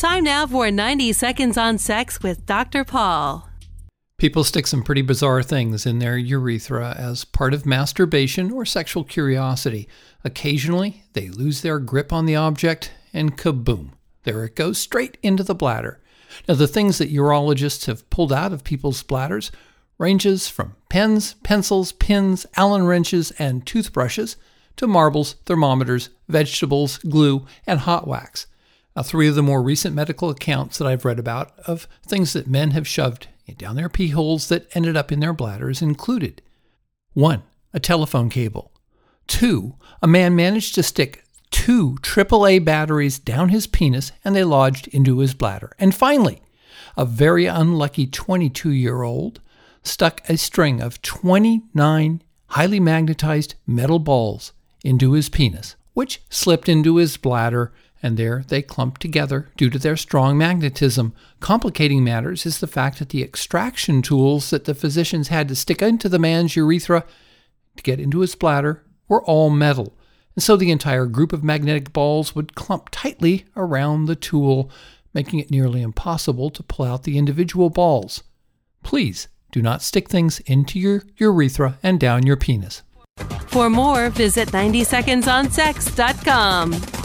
Time now for 90 Seconds on Sex with Dr. Paul. People stick some pretty bizarre things in their urethra as part of masturbation or sexual curiosity. Occasionally, they lose their grip on the object and kaboom, there it goes straight into the bladder. Now, the things that urologists have pulled out of people's bladders ranges from pens, pencils, pins, Allen wrenches, and toothbrushes to marbles, thermometers, vegetables, glue, and hot wax. Now, three of the more recent medical accounts that I've read about of things that men have shoved down their pee holes that ended up in their bladders included 1. A telephone cable. 2. A man managed to stick two AAA batteries down his penis and they lodged into his bladder. And finally, a very unlucky 22 year old stuck a string of 29 highly magnetized metal balls into his penis, which slipped into his bladder and there they clump together due to their strong magnetism. Complicating matters is the fact that the extraction tools that the physicians had to stick into the man's urethra to get into his bladder were all metal, and so the entire group of magnetic balls would clump tightly around the tool, making it nearly impossible to pull out the individual balls. Please do not stick things into your urethra and down your penis. For more, visit 90secondsonsex.com.